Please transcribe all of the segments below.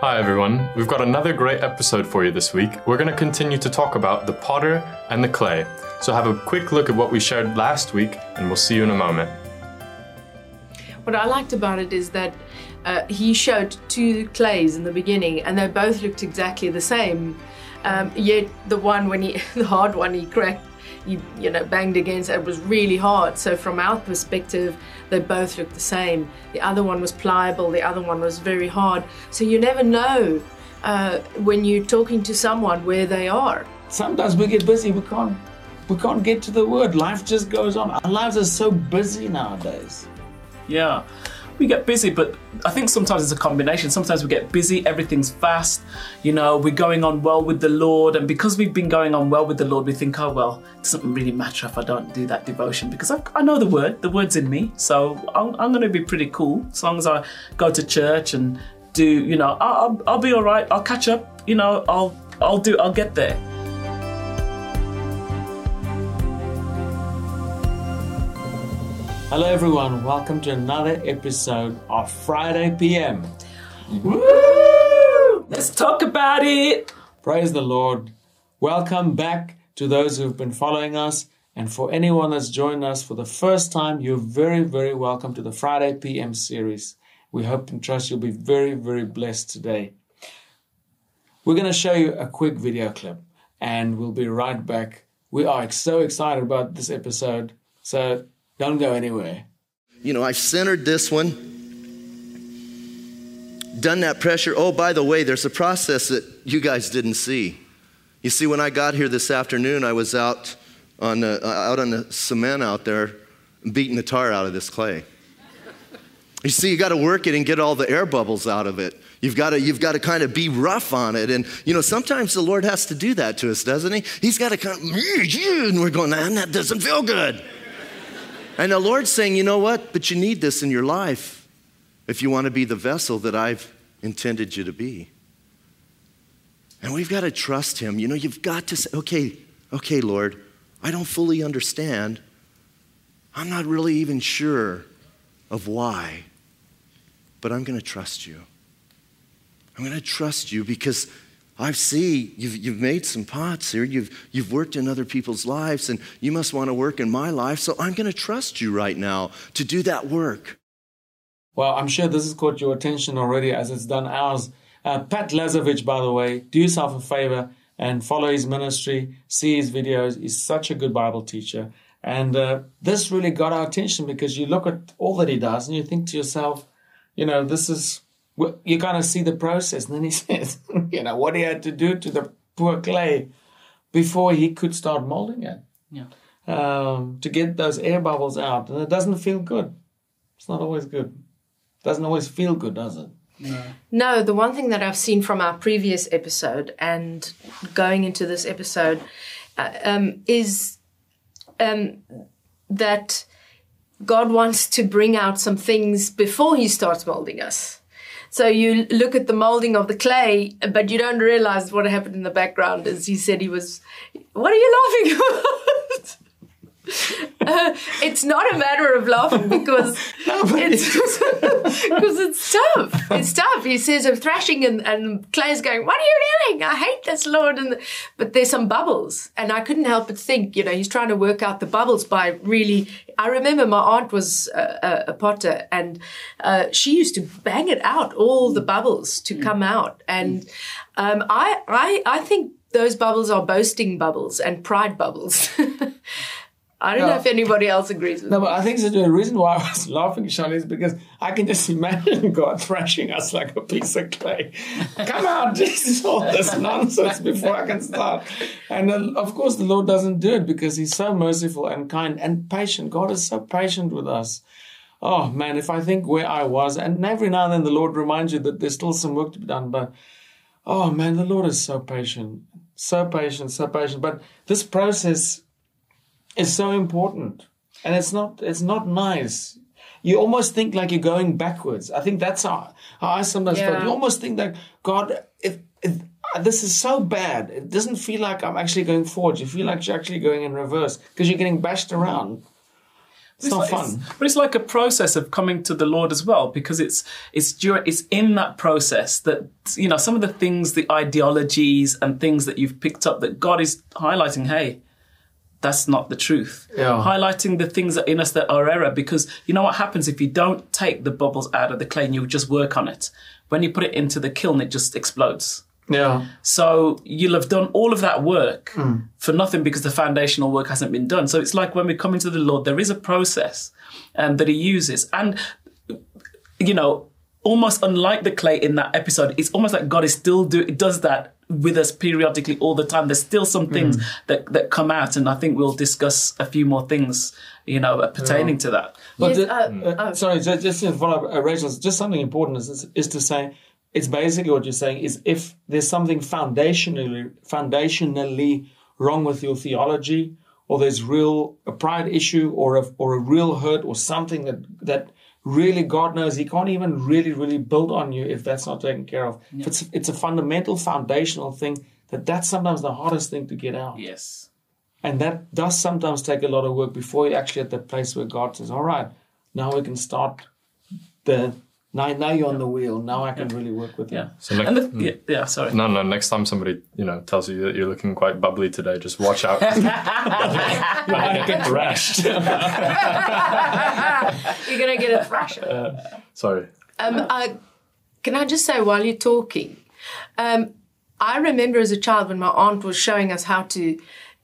Hi, everyone. We've got another great episode for you this week. We're going to continue to talk about the potter and the clay. So, have a quick look at what we shared last week, and we'll see you in a moment. What I liked about it is that uh, he showed two clays in the beginning, and they both looked exactly the same. Um, yet the one when he, the hard one, he cracked, he you know banged against. It was really hard. So from our perspective, they both looked the same. The other one was pliable. The other one was very hard. So you never know uh, when you're talking to someone where they are. Sometimes we get busy. We can't. We can't get to the word. Life just goes on. Our lives are so busy nowadays. Yeah. We get busy, but I think sometimes it's a combination. Sometimes we get busy, everything's fast, you know, we're going on well with the Lord, and because we've been going on well with the Lord, we think, oh, well, it doesn't really matter if I don't do that devotion because I, I know the word, the word's in me, so I'm, I'm going to be pretty cool as long as I go to church and do, you know, I'll, I'll, I'll be all right, I'll catch up, you know, I'll, I'll do, I'll get there. Hello, everyone. Welcome to another episode of Friday PM. Woo! Let's talk about it. Praise the Lord. Welcome back to those who've been following us. And for anyone that's joined us for the first time, you're very, very welcome to the Friday PM series. We hope and trust you'll be very, very blessed today. We're going to show you a quick video clip and we'll be right back. We are so excited about this episode. So don't go anywhere. You know, I've centered this one, done that pressure. Oh, by the way, there's a process that you guys didn't see. You see, when I got here this afternoon, I was out on the, uh, out on the cement out there beating the tar out of this clay. You see, you got to work it and get all the air bubbles out of it. You've got to, you've got to kind of be rough on it. And, you know, sometimes the Lord has to do that to us, doesn't He? He's got to kind of, and we're going, man, that doesn't feel good. And the Lord's saying, you know what? But you need this in your life if you want to be the vessel that I've intended you to be. And we've got to trust Him. You know, you've got to say, okay, okay, Lord, I don't fully understand. I'm not really even sure of why, but I'm going to trust you. I'm going to trust you because I see you've, you've made some pots here. You've, you've worked in other people's lives, and you must want to work in my life. So I'm going to trust you right now to do that work. Well, I'm sure this has caught your attention already as it's done ours. Uh, Pat Lazovich, by the way, do yourself a favor and follow his ministry, see his videos. He's such a good Bible teacher. And uh, this really got our attention because you look at all that he does and you think to yourself, you know, this is you kind of see the process. And then he says, you know, what he had to do to the poor clay before he could start molding it. Yeah. Um, to get those air bubbles out. And it doesn't feel good. It's not always good. It doesn't always feel good, does it? No. no, the one thing that I've seen from our previous episode and going into this episode uh, um, is um, that God wants to bring out some things before He starts molding us. So you look at the molding of the clay, but you don't realize what happened in the background. As he said, he was, "What are you laughing about?" Uh, it's not a matter of laughing because it's because it's tough. It's tough. He says of thrashing and, and Clay's going, What are you doing? I hate this, Lord. And the, but there's some bubbles. And I couldn't help but think, you know, he's trying to work out the bubbles by really I remember my aunt was a, a potter and uh, she used to bang it out, all the bubbles to come out. And um, I, I, I think those bubbles are boasting bubbles and pride bubbles. I don't no. know if anybody else agrees with no, me. but I think the reason why I was laughing, Charlie, is because I can just imagine God thrashing us like a piece of clay. Come out, Jesus, all this nonsense before I can start. And uh, of course, the Lord doesn't do it because He's so merciful and kind and patient. God is so patient with us. Oh man, if I think where I was, and every now and then the Lord reminds you that there's still some work to be done, but oh man, the Lord is so patient, so patient, so patient. But this process is so important, and it's not it's not nice. You almost think like you're going backwards. I think that's how, how I sometimes yeah. feel. You almost think that God, if, if uh, this is so bad, it doesn't feel like I'm actually going forward. You feel like you're actually going in reverse because you're getting bashed around. It's, not like- fun. but it's like a process of coming to the Lord as well, because it's it's during it's in that process that you know some of the things, the ideologies and things that you've picked up that God is highlighting. Hey, that's not the truth. Yeah. Highlighting the things that in us that are error, because you know what happens if you don't take the bubbles out of the clay and you just work on it. When you put it into the kiln, it just explodes. Yeah. So you'll have done all of that work for nothing because the foundational work hasn't been done. So it's like when we come into the Lord, there is a process um, that He uses, and you know, almost unlike the clay in that episode, it's almost like God is still do it does that with us periodically all the time. There's still some things that that come out, and I think we'll discuss a few more things, you know, pertaining to that. But Yes, the- uh, uh, oh. sorry, just, just to follow up, uh, Rachel's, just something important is, is, is to say, it's basically what you're saying is if there's something foundationally, foundationally wrong with your theology, or there's real a pride issue, or a, or a real hurt, or something that that really God knows He can't even really really build on you if that's not taken care of. If it's it's a fundamental foundational thing that that's sometimes the hardest thing to get out. Yes. And that does sometimes take a lot of work before you're actually at the place where God says, All right, now we can start the now, now you're on the wheel. Now I can really work with you. Yeah. So next- and the, yeah, yeah, sorry. No, no. Next time somebody you know tells you that you're looking quite bubbly today, just watch out. I get thrashed. You're gonna get a thrashing. Sorry. Um, I, can I just say while you're talking, um, I remember as a child when my aunt was showing us how to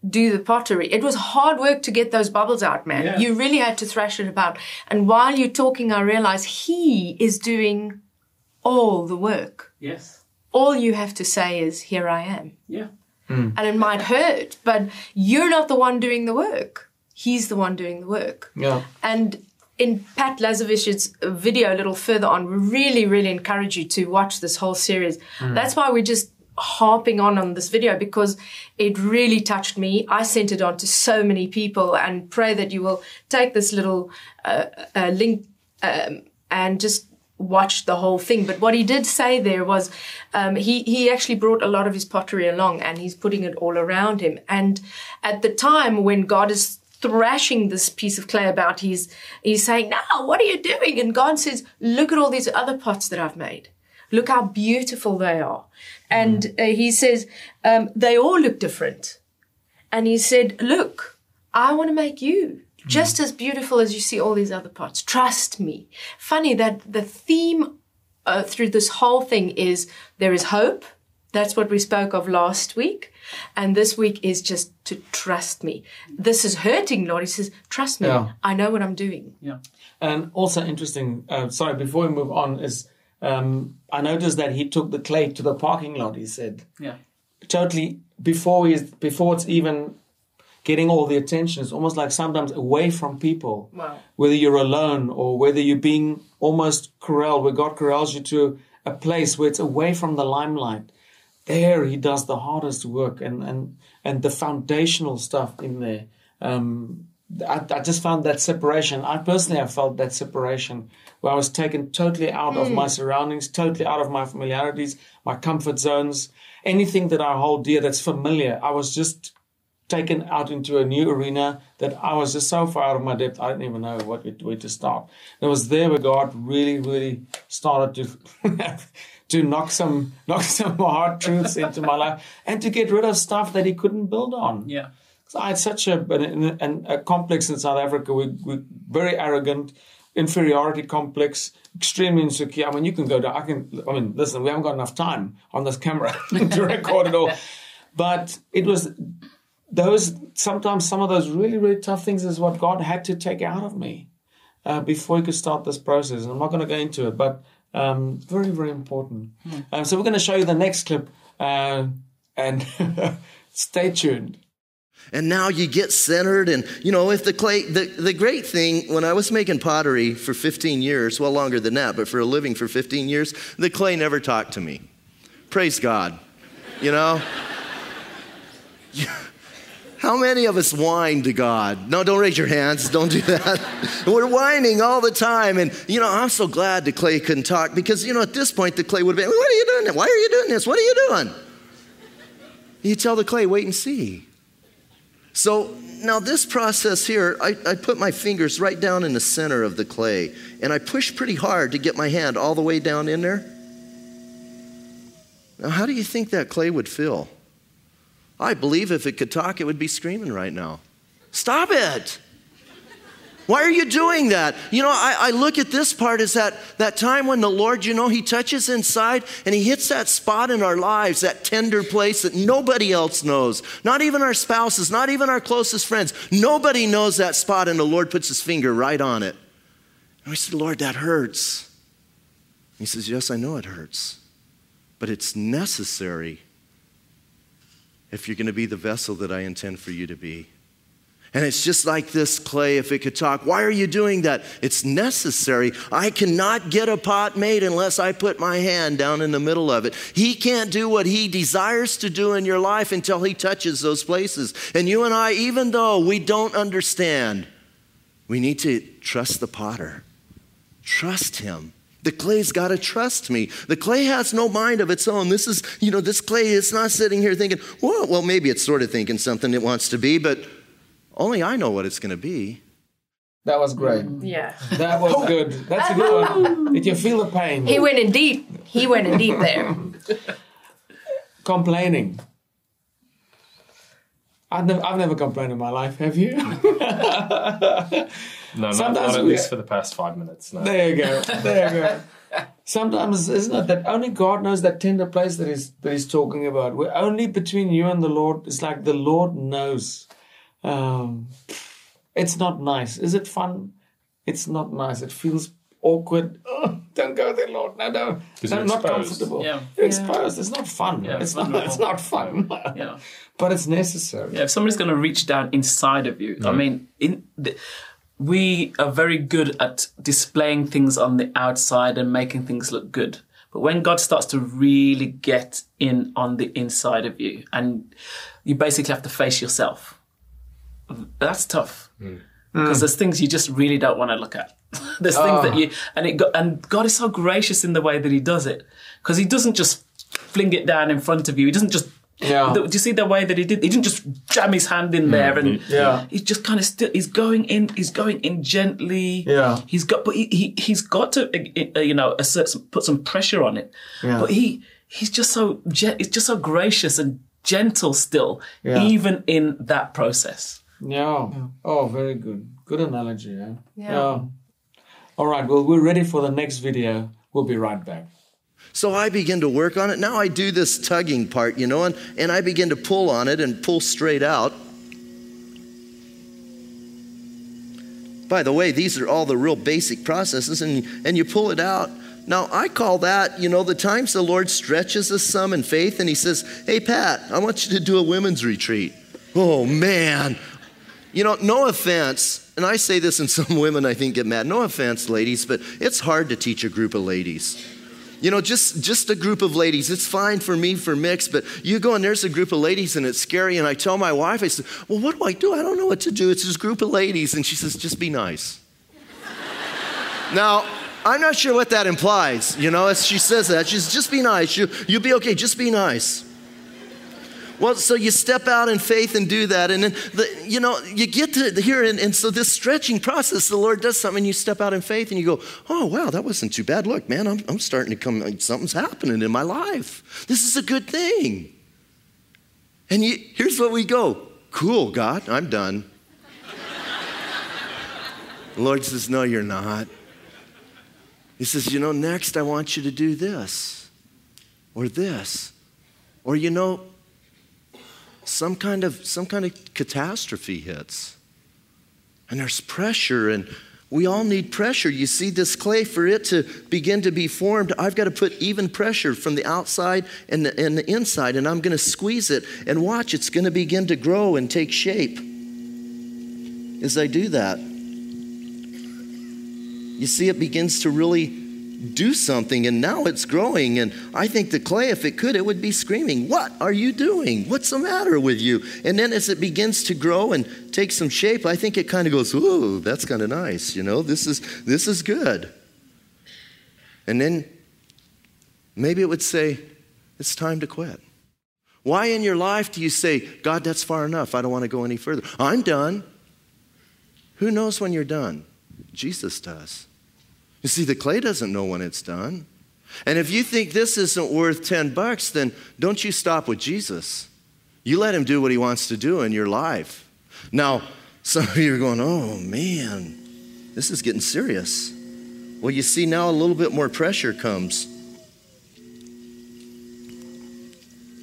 do the pottery. It was hard work to get those bubbles out, man. Yeah. You really had to thrash it about. And while you're talking, I realize he is doing all the work. Yes. All you have to say is, "Here I am." Yeah. Hmm. and it might hurt, but you're not the one doing the work. He's the one doing the work. yeah. And in Pat Lazovich's video a little further on, we really, really encourage you to watch this whole series. Hmm. That's why we're just harping on on this video because it really touched me. I sent it on to so many people and pray that you will take this little uh, uh, link um, and just watch the whole thing. But what he did say there was um, he he actually brought a lot of his pottery along and he's putting it all around him. And at the time when God is thrashing this piece of clay about, he's he's saying, "Now, what are you doing?" And God says, "Look at all these other pots that I've made. Look how beautiful they are." And uh, he says, um, "They all look different." And he said, Look, I want to make you just as beautiful as you see all these other pots. Trust me. Funny that the theme uh, through this whole thing is there is hope. That's what we spoke of last week. And this week is just to trust me. This is hurting, Lord. He says, Trust me. Yeah. I know what I'm doing. Yeah. And also interesting, uh, sorry, before we move on, is um, I noticed that he took the clay to the parking lot, he said. Yeah. Totally, before, he's, before it's even getting all the attention, it's almost like sometimes away from people. Wow. Whether you're alone or whether you're being almost corralled, where God corrals you to a place where it's away from the limelight. There he does the hardest work and, and, and the foundational stuff in there. Um, I, I just found that separation. I personally have felt that separation where I was taken totally out of my hmm. surroundings, totally out of my familiarities, my comfort zones, anything that I hold dear that's familiar. I was just taken out into a new arena that I was just so far out of my depth, I didn't even know what where to start. And it was there where God really, really started to to knock some knock some hard truths into my life and to get rid of stuff that He couldn't build on. Yeah. 'Cause I had such a, an, an, a complex in South Africa. We, we very arrogant, inferiority complex, extremely insecure. I mean, you can go down. I can. I mean, listen, we haven't got enough time on this camera to record it all. But it was those sometimes some of those really really tough things is what God had to take out of me uh, before He could start this process. And I'm not going to go into it, but um, very very important. Um, so we're going to show you the next clip, uh, and stay tuned. And now you get centered, and you know, if the clay, the, the great thing, when I was making pottery for 15 years, well, longer than that, but for a living for 15 years, the clay never talked to me. Praise God. You know? How many of us whine to God? No, don't raise your hands. Don't do that. We're whining all the time. And, you know, I'm so glad the clay couldn't talk because, you know, at this point, the clay would have been, What are you doing? Why are you doing this? What are you doing? You tell the clay, wait and see. So now this process here, I, I put my fingers right down in the center of the clay and I push pretty hard to get my hand all the way down in there. Now, how do you think that clay would feel? I believe if it could talk, it would be screaming right now. Stop it! Why are you doing that? You know, I, I, look at this part as that, that time when the Lord, you know, He touches inside and He hits that spot in our lives, that tender place that nobody else knows. Not even our spouses, not even our closest friends. Nobody knows that spot, and the Lord puts His finger right on it. And we said, Lord, that hurts. He says, Yes, I know it hurts, but it's necessary if you're going to be the vessel that I intend for you to be. And it's just like this clay, if it could talk. Why are you doing that? It's necessary. I cannot get a pot made unless I put my hand down in the middle of it. He can't do what he desires to do in your life until he touches those places. And you and I, even though we don't understand, we need to trust the potter. Trust him. The clay's got to trust me. The clay has no mind of its own. This is, you know, this clay is not sitting here thinking, well, well, maybe it's sort of thinking something it wants to be, but only I know what it's going to be. That was great. Mm. Yeah. That was good. That's a good one. Did you feel the pain? He went in deep. He went in deep there. Complaining. I've never, I've never complained in my life. Have you? No, not, Sometimes not at we- least for the past five minutes. No. There you go. There you go. Sometimes, isn't it that only God knows that tender place that he's, that he's talking about? We're only between you and the Lord. It's like the Lord knows. Um, it's not nice. Is it fun? It's not nice. It feels awkward. Oh, don't go there, Lord. No, no. Because No, you're not comfortable. Yeah. You're exposed. It's not fun. Yeah, it's, it's not, it's not fun. Yeah. But it's necessary. Yeah, if somebody's going to reach down inside of you, I mean, in the, we are very good at displaying things on the outside and making things look good. But when God starts to really get in on the inside of you, and you basically have to face yourself, that's tough. Hmm. Because there's things you just really don't want to look at. there's things that ah. you and it and God is so gracious in the way that He does it because He doesn't just fling it down in front of you. He doesn't just Yeah. do you see the way that he did? He didn't just jam his hand in hmm. there and Yeah. He's just kind of still. He's going in. He's going in gently. Yeah. He's got, but he, he he's got to uh, uh you know assert some, put some pressure on it. Yeah. But he he's just so he's just so gracious and gentle still, Yeah. even in that process. Yeah. Oh, very good. Good analogy. Eh? Yeah. Yeah. All right. Well, we're ready for the next video. We'll be right back. So I begin to work on it. Now I do this tugging part, you know, and, and I begin to pull on it and pull straight out. By the way, these are all the real basic processes, and, and you pull it out. Now, I call that, you know, the times the Lord stretches us some in faith and He says, Hey, Pat, I want you to do a women's retreat. Oh, man. You know, no offense, and I say this, and some women I think get mad. No offense, ladies, but it's hard to teach a group of ladies. You know, just just a group of ladies. It's fine for me for mixed, but you go and there's a group of ladies and it's scary. And I tell my wife, I said, "Well, what do I do? I don't know what to do. It's this group of ladies." And she says, "Just be nice." now, I'm not sure what that implies. You know, as she says that, she's just be nice. You you'll be okay. Just be nice. Well, so you step out in faith and do that. And then, the, you know, you get to here. And, and so this stretching process, the Lord does something, and you step out in faith and you go, oh, wow, that wasn't too bad. Look, man, I'm, I'm starting to come, like, something's happening in my life. This is a good thing. And you, here's what we go cool, God, I'm done. the Lord says, no, you're not. He says, you know, next I want you to do this or this. Or, you know, some kind of some kind of catastrophe hits. And there's pressure and we all need pressure. You see this clay for it to begin to be formed i've got to put even pressure from the outside and the, and the inside and i'm going to squeeze it. And watch it's going to begin to grow and take shape. As i do that you see it begins to really do something and now it's growing and i think the clay if it could it would be screaming what are you doing what's the matter with you and then as it begins to grow and take some shape i think it kind of goes ooh that's kind of nice you know this is this is good and then maybe it would say it's time to quit Why in your life do you say, God, that's far enough. I don't want to go any further? I'm done. Who knows when you're done? Jesus does. You see, the clay doesn't know when it's done. And if you think this isn't worth 10 bucks, then don't you stop with Jesus. You let him do what he wants to do in your life. Now, some of you are going, oh man, this is getting serious. Well, you see, now a little bit more pressure comes.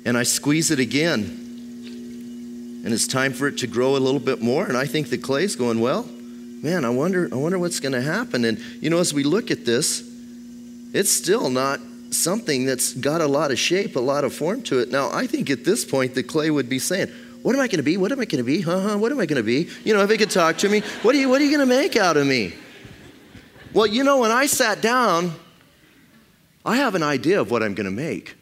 And I squeeze it again. And it's time for it to grow a little bit more. And I think the clay's going, well, man, I wonder, I wonder what's going to happen. And, you know, as we look at this, it's still not something that's got a lot of shape, a lot of form to it. Now, I think at this point, the clay would be saying, what am I going to be? What am I going to be? Huh, huh? What am I going to be? You know, if it could talk to me, what are you, what are you going to make out of me? Well, you know, when I sat down, I have an idea of what I'm going to make.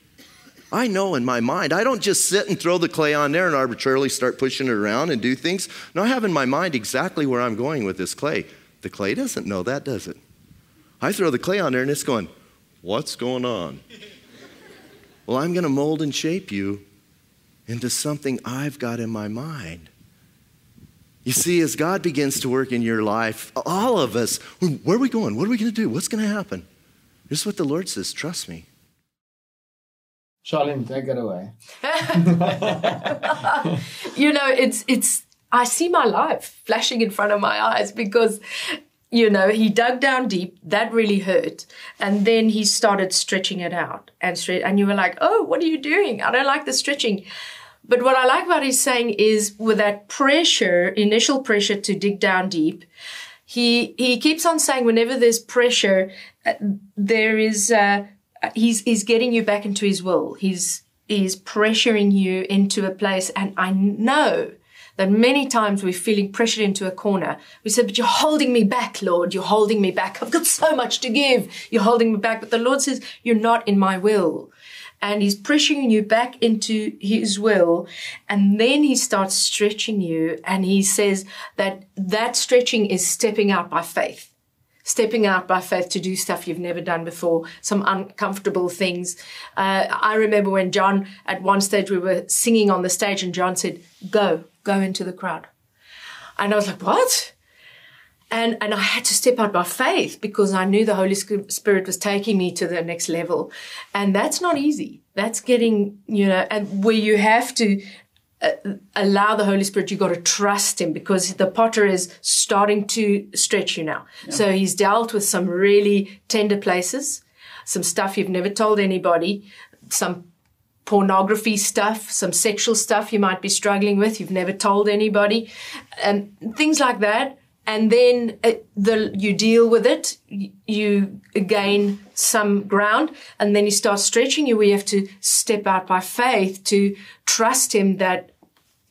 I know in my mind. I don't just sit and throw the clay on there and arbitrarily start pushing it around and do things. No, I have in my mind exactly where I'm going with this clay. The clay doesn't know that, does it? I throw the clay on there and it's going, What's going on? well, I'm going to mold and shape you into something I've got in my mind. You see, as God begins to work in your life, all of us, where are we going? What are we going to do? What's going to happen? This is what the Lord says trust me. Charlene, take it away. you know, it's it's I see my life flashing in front of my eyes because you know, he dug down deep. That really hurt. And then he started stretching it out and stretch. And you were like, oh, what are you doing? I don't like the stretching. But what I like about his saying is with that pressure, initial pressure to dig down deep, he, he keeps on saying whenever there's pressure, uh, there is, uh, he's, he's getting you back into his will. He's, he's pressuring you into a place. And I know that many times we're feeling pressured into a corner. We said, but you're holding me back, Lord. You're holding me back. I've got so much to give. You're holding me back. But the Lord says, you're not in my will. And he's pressuring you back into his will. And then he starts stretching you. And he says that that stretching is stepping out by faith stepping out by faith to do stuff you've never done before, some uncomfortable things. Uh, I remember when John, at one stage, we were singing on the stage, and John said, Go, go into the crowd. And I was like, what? And, and I had to step out by faith because I knew the Holy Spirit was taking me to the next level. And that's not easy. That's getting, you know, and where you have to uh, allow the Holy Spirit, You've got to trust him because the potter is starting to stretch you now. Yeah. So he's dealt with some really tender places, some stuff you've never told anybody, some pornography stuff, some sexual stuff you might be struggling with, you've never told anybody, and things like that. And then uh, the, you deal with it, you gain some ground, and then you start stretching you. We have to step out by faith to trust Him that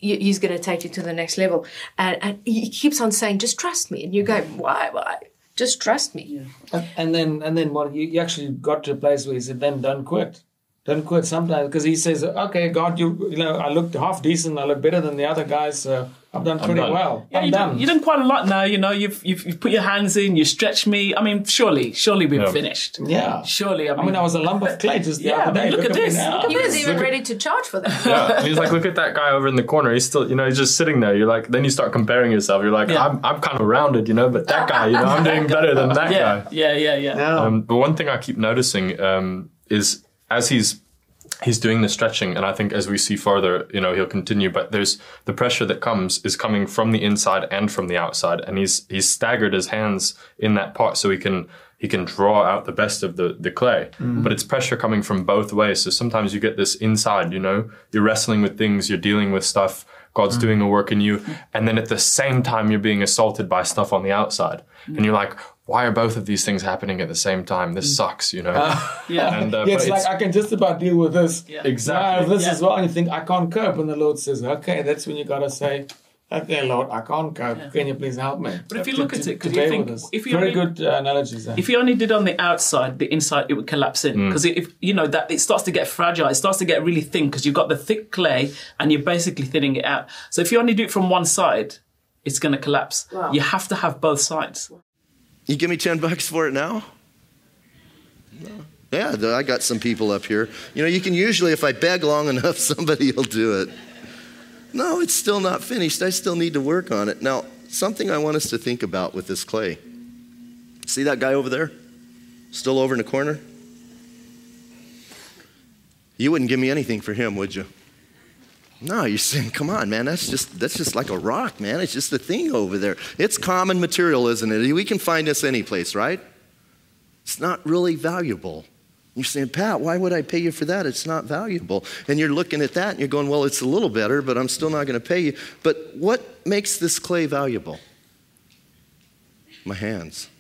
he's going to take you to the next level. And, and, he keeps on saying, just trust me. And you go, why, why? Just trust me. Yeah. And then, and then what you, you actually got to a place where he said, then don't quit don't quit sometimes because he says, "Okay, God, you you know, I look half decent, I look better than the other guys, so I've done pretty done. well. Yeah, I'm you done. Done, you've done quite a lot now. You know, you've, you've you've put your hands in, you stretched me. I mean, surely, surely we've yeah. finished. Yeah, surely. I mean, I, mean, I was a lump of clay just the yeah, other day. Look, look, at this. Look at he was even ready to charge for that. Yeah, he's like, look at that guy over in the corner. He's still, you know, he's just sitting there. You're like, then you start comparing yourself. You're like, yeah. I'm I'm kind of rounded, you know, but that guy, you know, I'm doing better than that yeah. guy. Yeah, yeah, yeah. yeah. Um, but one thing I keep noticing um, is as he's he's doing the stretching and i think as we see further you know he'll continue but there's the pressure that comes is coming from the inside and from the outside and he's he's staggered his hands in that pot so he can he can draw out the best of the the clay mm. but it's pressure coming from both ways so sometimes you get this inside you know you're wrestling with things you're dealing with stuff god's mm. doing a work in you and then at the same time you're being assaulted by stuff on the outside mm. and you're like why are both of these things happening at the same time? This mm. sucks, you know. Uh, yeah, and, uh, yeah. It's like I can just about deal with this. Yeah. Exactly. this yeah. as well, and you think I can't cope, and the Lord says, "Okay, that's when you gotta say." Okay, Lord, I can't cope. Yeah. Can you please help me? But if you look at it, because you think if you very only, good uh, analogies. There. If you only did on the outside, the inside it would collapse in because mm. if you know that it starts to get fragile, it starts to get really thin because you've got the thick clay and you're basically thinning it out. So if you only do it from one side, it's going to collapse. Wow. You have to have both sides. You give me 10 bucks for it now? No. Yeah, I got some people up here. You know, you can usually, if I beg long enough, somebody will do it. No, it's still not finished. I still need to work on it. Now, something I want us to think about with this clay. See that guy over there? Still over in the corner? You wouldn't give me anything for him, would you? No, you're saying, come on, man, that's just that's just like a rock, man. It's just a thing over there. It's common material, isn't it? We can find this any place, right? It's not really valuable. You're saying, Pat, why would I pay you for that? It's not valuable. And you're looking at that and you're going, well, it's a little better, but I'm still not going to pay you. But what makes this clay valuable? My hands.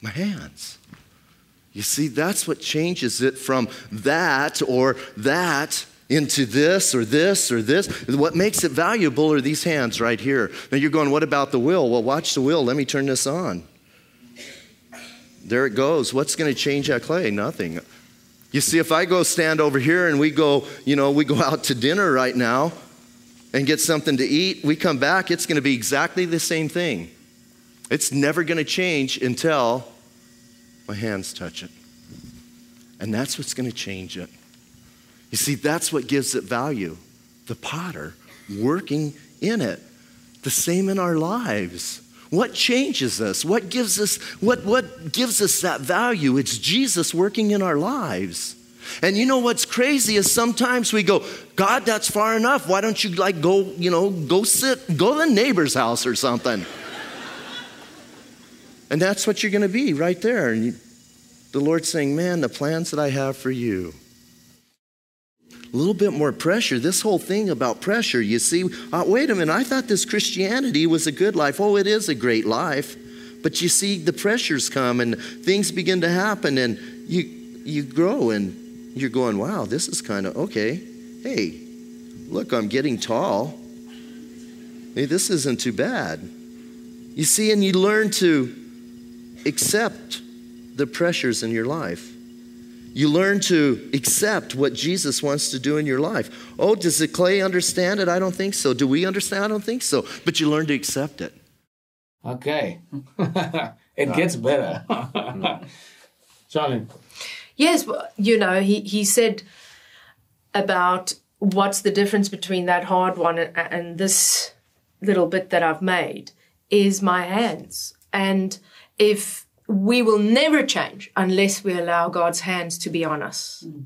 My hands. You see, that's what changes it from that or that into this or this or this. What makes it valuable are these hands right here. Now you're going, what about the will? Well, watch the will. Let me turn this on. There it goes. What's going to change that clay? Nothing. You see, if I go stand over here and we go, you know, we go out to dinner right now and get something to eat, we come back, it's going to be exactly the same thing. It's never going to change until my hands touch it. And that's what's going to change it. You see, that's what gives it value. The potter working in it. The same in our lives. What changes us? What gives us what, what gives us that value? It's Jesus working in our lives. And you know what's crazy is sometimes we go, God, that's far enough. Why don't you like go, you know, go sit, go to the neighbor's house or something? and that's what you're going to be right there. And you, the Lord's saying, man, the plans that I have for you. A little bit more pressure. This whole thing about pressure, you see, uh, wait a minute, I thought this Christianity was a good life. Oh, it is a great life. But you see, the pressures come and things begin to happen, and you, you grow and you're going, wow, this is kind of okay. Hey, look, I'm getting tall. Hey, this isn't too bad. You see, and you learn to accept the pressures in your life. You learn to accept what Jesus wants to do in your life. Oh, does the clay understand it? I don't think so. Do we understand? I don't think so. But you learn to accept it. Okay. it gets better. Charlie. Yes, you know, he, he said about what's the difference between that hard one and, and this little bit that I've made is my hands. And if we will never change unless we allow God's hands to be on us. Mm.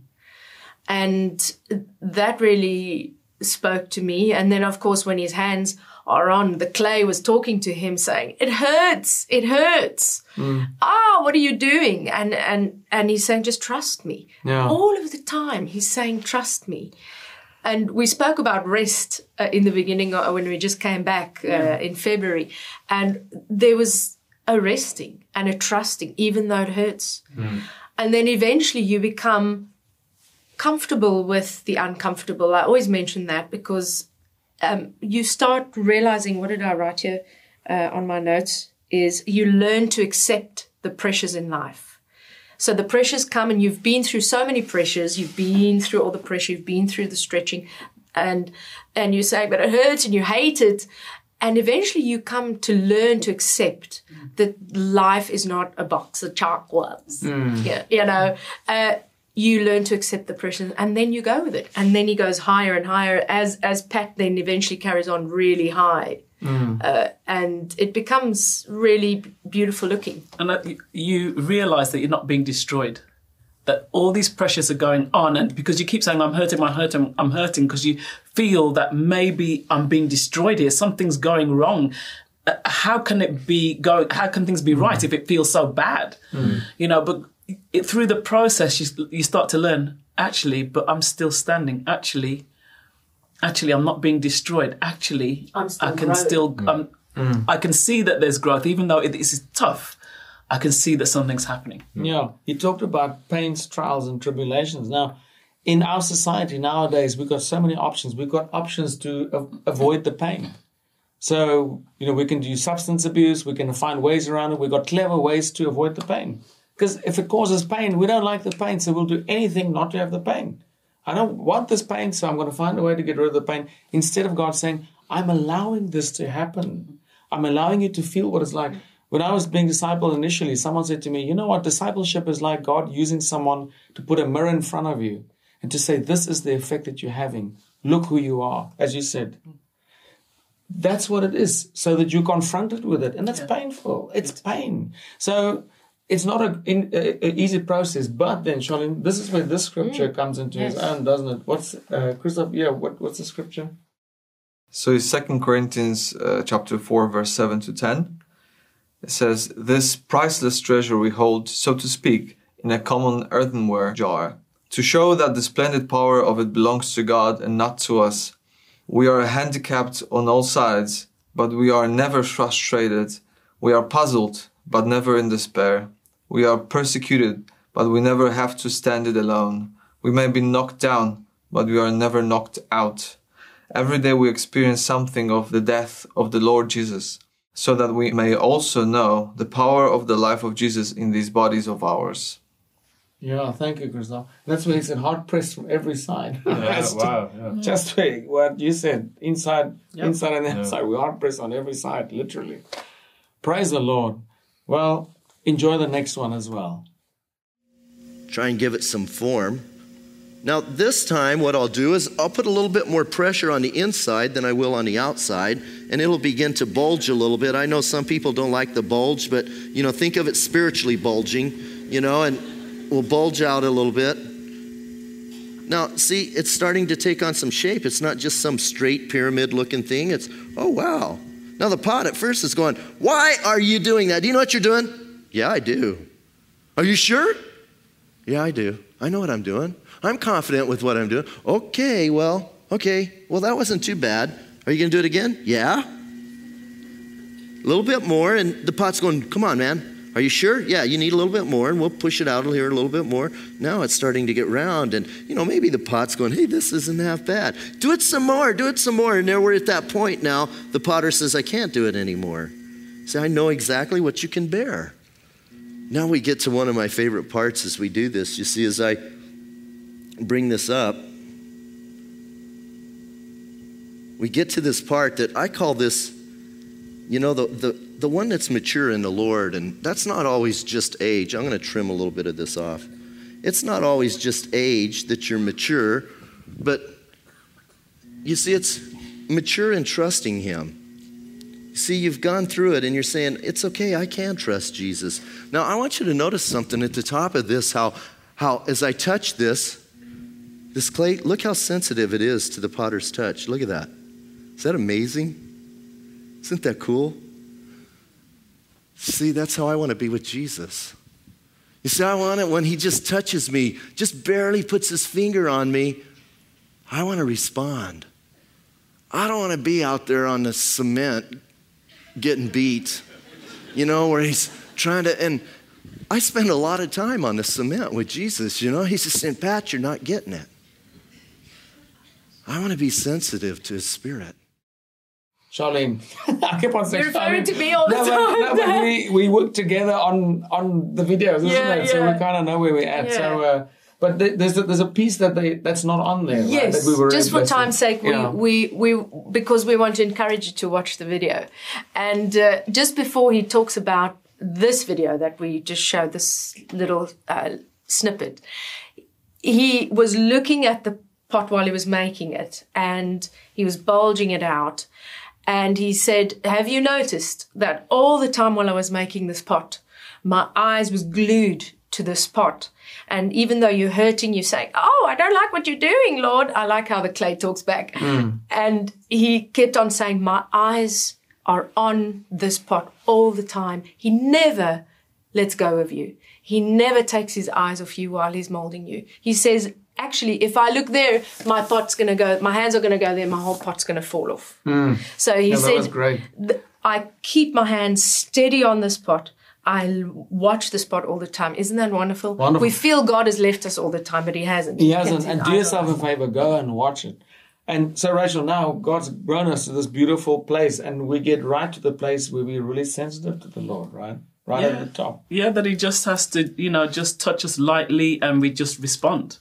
And that really spoke to me. And then, of course, when his hands are on, the clay was talking to him saying, it hurts, it hurts. Mm. Ah, what are you doing? And, and, and he's saying, just trust me. Yeah. All of the time, he's saying, trust me. And we spoke about rest uh, in the beginning uh, when we just came back uh, yeah. in February. And there was a resting and a trusting, even though it hurts. Mm. And then eventually you become comfortable with the uncomfortable. I always mention that because um, you start realizing what did I write here uh, on my notes is you learn to accept the pressures in life. So the pressures come and you've been through so many pressures, you've been through all the pressure, you've been through the stretching and and you say, but it hurts and you hate it. And eventually you come to learn to accept that life is not a box of chocolates. Mm. Yeah, you know, uh, you learn to accept the pressure and then you go with it. And then he goes higher and higher as, as Pat then eventually carries on really high. Mm. Uh, and it becomes really beautiful looking. And uh, you realize that you're not being destroyed that all these pressures are going on and because you keep saying i'm hurting i'm hurting i'm hurting because you feel that maybe i'm being destroyed here something's going wrong uh, how can it be going how can things be mm. right if it feels so bad mm. you know but it, through the process you, you start to learn actually but i'm still standing actually actually i'm not being destroyed actually i can growing. still mm. mm. i can see that there's growth even though it is tough I can see that something's happening. Hmm. Yeah, he talked about pains, trials, and tribulations. Now, in our society nowadays, we've got so many options. We've got options to avoid the pain. So, you know, we can do substance abuse, we can find ways around it. We've got clever ways to avoid the pain. Because if it causes pain, we don't like the pain, so we'll do anything not to have the pain. I don't want this pain, so I'm going to find a way to get rid of the pain. Instead of God saying, I'm allowing this to happen. I'm allowing you to feel what it's like When I was being discipled initially, someone said to me, You know what? Discipleship is like God using someone to put a mirror in front of you and to say, This is the effect that you're having. Look who you are, as you said. That's what it is, so that you're confronted with it. And that's painful. It's pain. So it's not an easy process. But then, Charlene, this is where this scripture comes into Yes. its own, doesn't it? What's, uh, Christoph, yeah, what, what's the scripture? So it's 2 Corinthians uh, chapter 4 verse 7 to 10. It says, This priceless treasure we hold, so to speak, in a common earthenware jar, to show that the splendid power of it belongs to God and not to us. We are handicapped on all sides, but we are never frustrated. We are puzzled, but never in despair. We are persecuted, but we never have to stand it alone. We may be knocked down, but we are never knocked out. Every day we experience something of the death of the Lord Jesus, so that we may also know the power of the life of Jesus in these bodies of ours. Yeah, thank you, Christoph. That's where he said hard pressed from every side. Yeah, That's wow. Yeah. Just where what you said, inside, Yep. inside and outside. We're hard pressed on every side, literally. Praise the Lord. Well, enjoy the next one as well. try and give it some form. Now, this time, what I'll do is I'll put a little bit more pressure on the inside than I will on the outside, and it'll begin to bulge a little bit. I know some people don't like the bulge, but you know, think of it spiritually bulging, you know, and will bulge out a little bit. Now, see, it's starting to take on some shape. It's not just some straight pyramid looking thing. It's, oh, wow. Now, the pot at first is going, Why are you doing that? Do you know what you're doing? Yeah, I do. Are you sure? Yeah, I do. I know what I'm doing. I'm confident with what I'm doing. Okay, well, okay. Well, that wasn't too bad. Are you going to do it again? Yeah. A little bit more, and the pot's going, come on, man. Are you sure? Yeah, you need a little bit more, and we'll push it out here a little bit more. Now it's starting to get round, and you know, maybe the pot's going, hey, this isn't half bad. Do it some more, do it some more. And there we're at that point now. The potter says, I can't do it anymore. See, I know exactly what you can bear. Now we get to one of my favorite parts as we do this. You see, as I bring this up, we get to this part that I call this, you know, the, the, the one that's mature in the Lord. And that's not always just age. I'm going to trim a little bit of this off. It's not always just age that you're mature, but you see, it's mature in trusting Him. See, you've gone through it and you're saying, it's okay, I can trust Jesus. Now, I want you to notice something at the top of this how, how as I touch this, this clay, look how sensitive it is to the potter's touch. Look at that. Is that amazing? Isn't that cool? See, that's how I want to be with Jesus. You see, I want it when he just touches me, just barely puts his finger on me. I want to respond. I don't want to be out there on the cement getting beat, you know, where he's trying to, and I spend a lot of time on the cement with Jesus, you know. He's just saying, Pat, you're not getting it. I want to be sensitive to his spirit. Charlene, I keep on saying You're referring Charlene. to me all the no, but- time, no, but we, we work together on on the videos, isn't Yeah, it? So we kind of know where we're at. So, uh, but th- there's a, there's a piece that they that's not on there. right, Yes, that we were just for time's sake, we, we, we, because we want to encourage you to watch the video. And uh, just before he talks about this video that we just showed, this little uh, snippet, he was looking at the pot while he was making it and he was bulging it out. And he said, Have you noticed that all the time while I was making this pot, my eyes was glued to this pot? And even though you're hurting, you're saying, Oh, I don't like what you're doing, Lord. I like how the clay talks back. Mm. And he kept on saying, My eyes are on this pot all the time. He never lets go of you. He never takes his eyes off you while he's molding you. He says, actually, if I look there, my pot's going to go, my hands are going to go there, my whole pot's going to fall off. Hmm. So he Yeah, said, great. I keep my hands steady on this pot. I watch the pot all the time. Isn't that wonderful? Wonderful. We feel God has left us all the time, but He hasn't. He hasn't. And do yourself a favor, go and watch it. And so, Rachel, now God's grown us to this beautiful place, and we get right to the place where we're really sensitive to the Lord, right? Right Yeah. at the top. Yeah, that he just has to, you know, just touch us lightly and we just respond.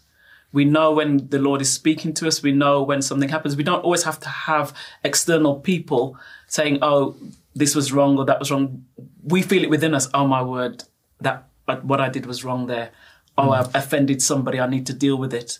We know when the Lord is speaking to us. We know when something happens. We don't always have to have external people saying, oh, this was wrong or that was wrong. We feel it within us. Oh my word, that what I did was wrong there. Oh, hmm. I've offended somebody. I need to deal with it.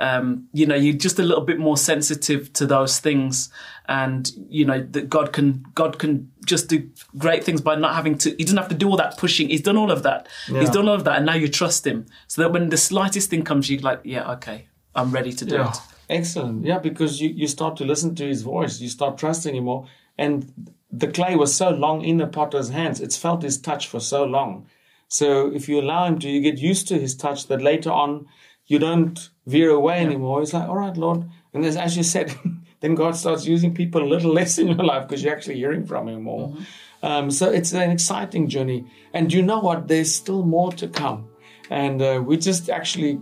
Um, you know, you're just a little bit more sensitive to those things, and you know that God can God can just do great things by not having to. He doesn't have to do all that pushing. He's done all of that. He's done all of that, and now you trust Him, so that when the slightest thing comes, you're like, yeah, okay, I'm ready to do Yeah. it. Excellent. Yeah, because you, you start to listen to his voice, you start trusting him more. And the clay was so long in the potter's hands, it's felt his touch for so long. So if you allow him to, you get used to his touch that later on you don't veer away anymore. It's like, all right, Lord. And as, as you said, then God starts using people a little less in your life because you're actually hearing from him more. Um, so it's an exciting journey. And you know what? There's still more to come. And uh, we just actually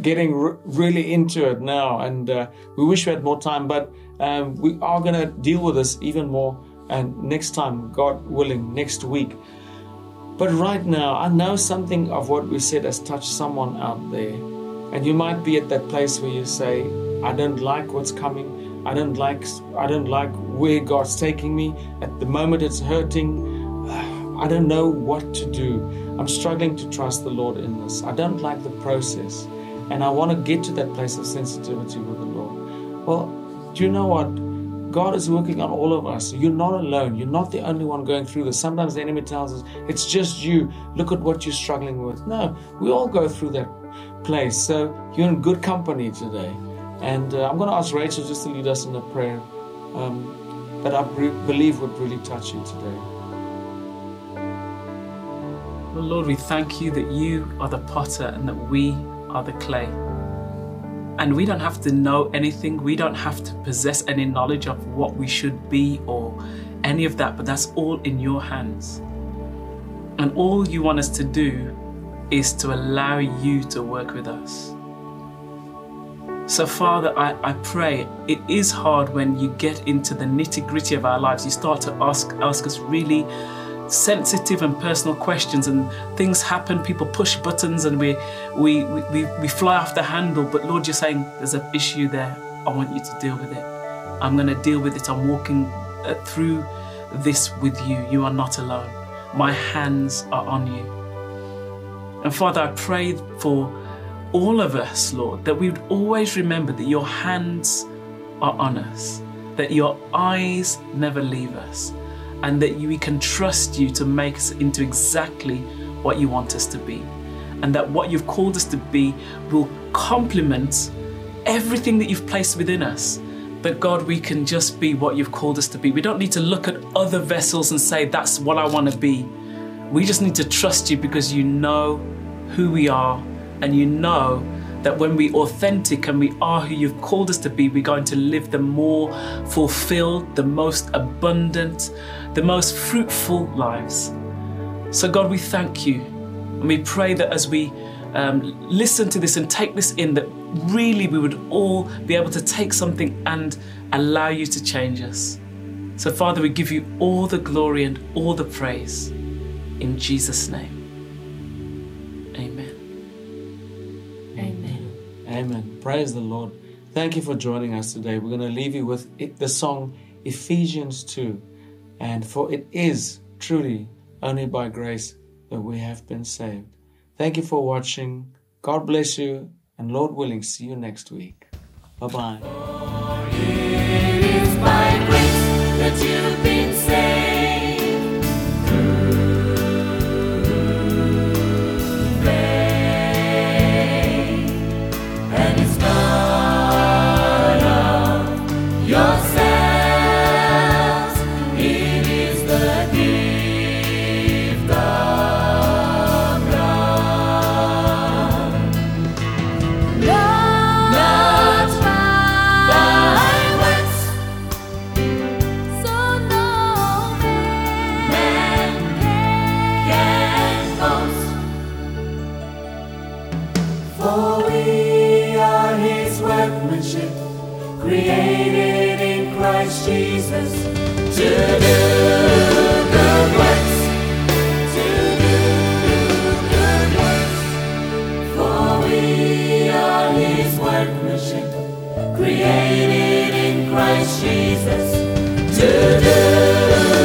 getting r- really into it now, and uh, we wish we had more time, but um, we are going to deal with this even more. And next time, God willing, next week. But right now, I know something of what we said has touched someone out there, and you might be at that place where you say, "I don't like what's coming. I don't like. I don't like where God's taking me. At the moment, it's hurting. I don't know what to do. I'm struggling to trust the Lord in this. I don't like the process. And I want to get to that place of sensitivity with the Lord. Well, do you know what? God is working on all of us. You're not alone. You're not the only one going through this. Sometimes the enemy tells us, it's just you. Look at what you're struggling with. No, we all go through that place. So you're in good company today. And uh, I'm going to ask Rachel just to lead us in a prayer um, that I believe would really touch you today. Well, Lord, we thank you that you are the potter and that we are the clay. And we don't have to know anything, we don't have to possess any knowledge of what we should be or any of that, but that's all in your hands. And all you want us to do is to allow you to work with us. So, Father, I, I pray it is hard when you get into the nitty gritty of our lives. You start to ask, ask us really sensitive and personal questions and things happen. People push buttons and we we we, we, fly off the handle. But lord you're saying there's an issue there. I want you to deal with it. I'm going to deal with it. I'm walking uh, through this with you. You are not alone. My hands are on you and father i pray for all of us lord that we would always remember that your hands are on us that your eyes never leave us and that we can trust you to make us into exactly what you want us to be. And that what you've called us to be will complement everything that you've placed within us. That God, we can just be what you've called us to be. We don't need to look at other vessels and say, that's what I want to be. We just need to trust you because you know who we are and you know that when we authentic and we are who you've called us to be, we're going to live the more fulfilled, the most abundant, the most fruitful lives. So, God, we thank you. And we pray that as we um, listen to this and take this in, that really we would all be able to take something and allow you to change us. So, Father, we give you all the glory and all the praise. In Jesus' name. Amen. Amen. Amen. Praise the Lord. Thank you for joining us today. We're going to leave you with it, the song Ephesians 2. And for it is truly only by grace that we have been saved. Thank you for watching. God bless you. And Lord willing, see you next week. Bye bye. Jesus. To do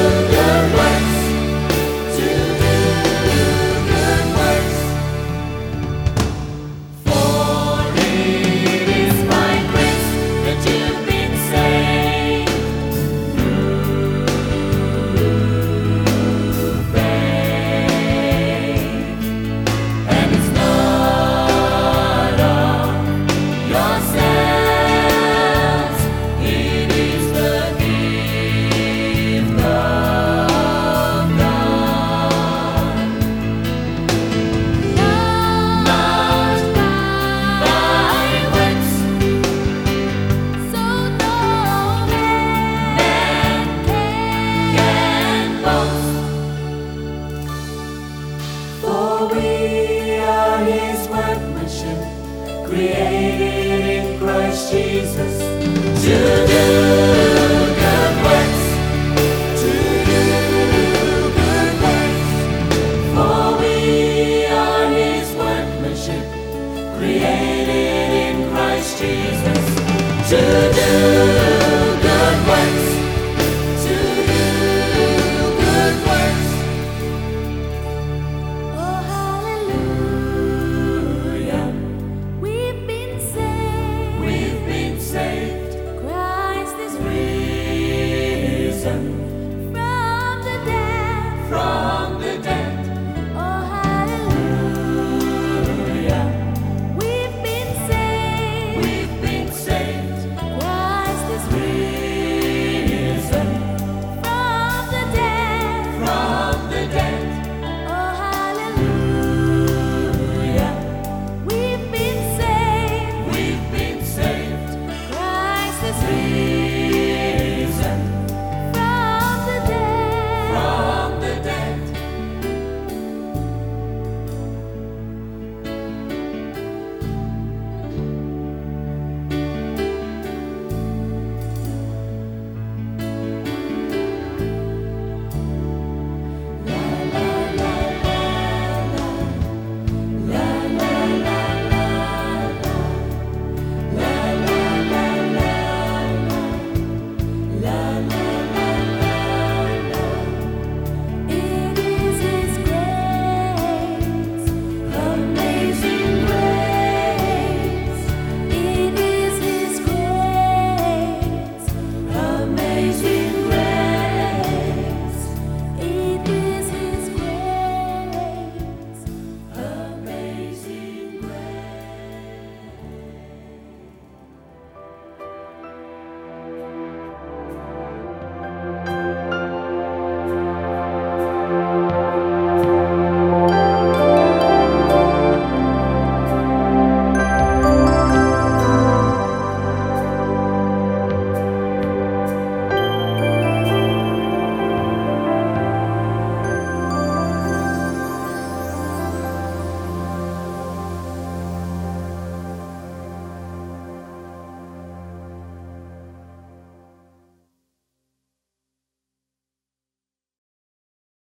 to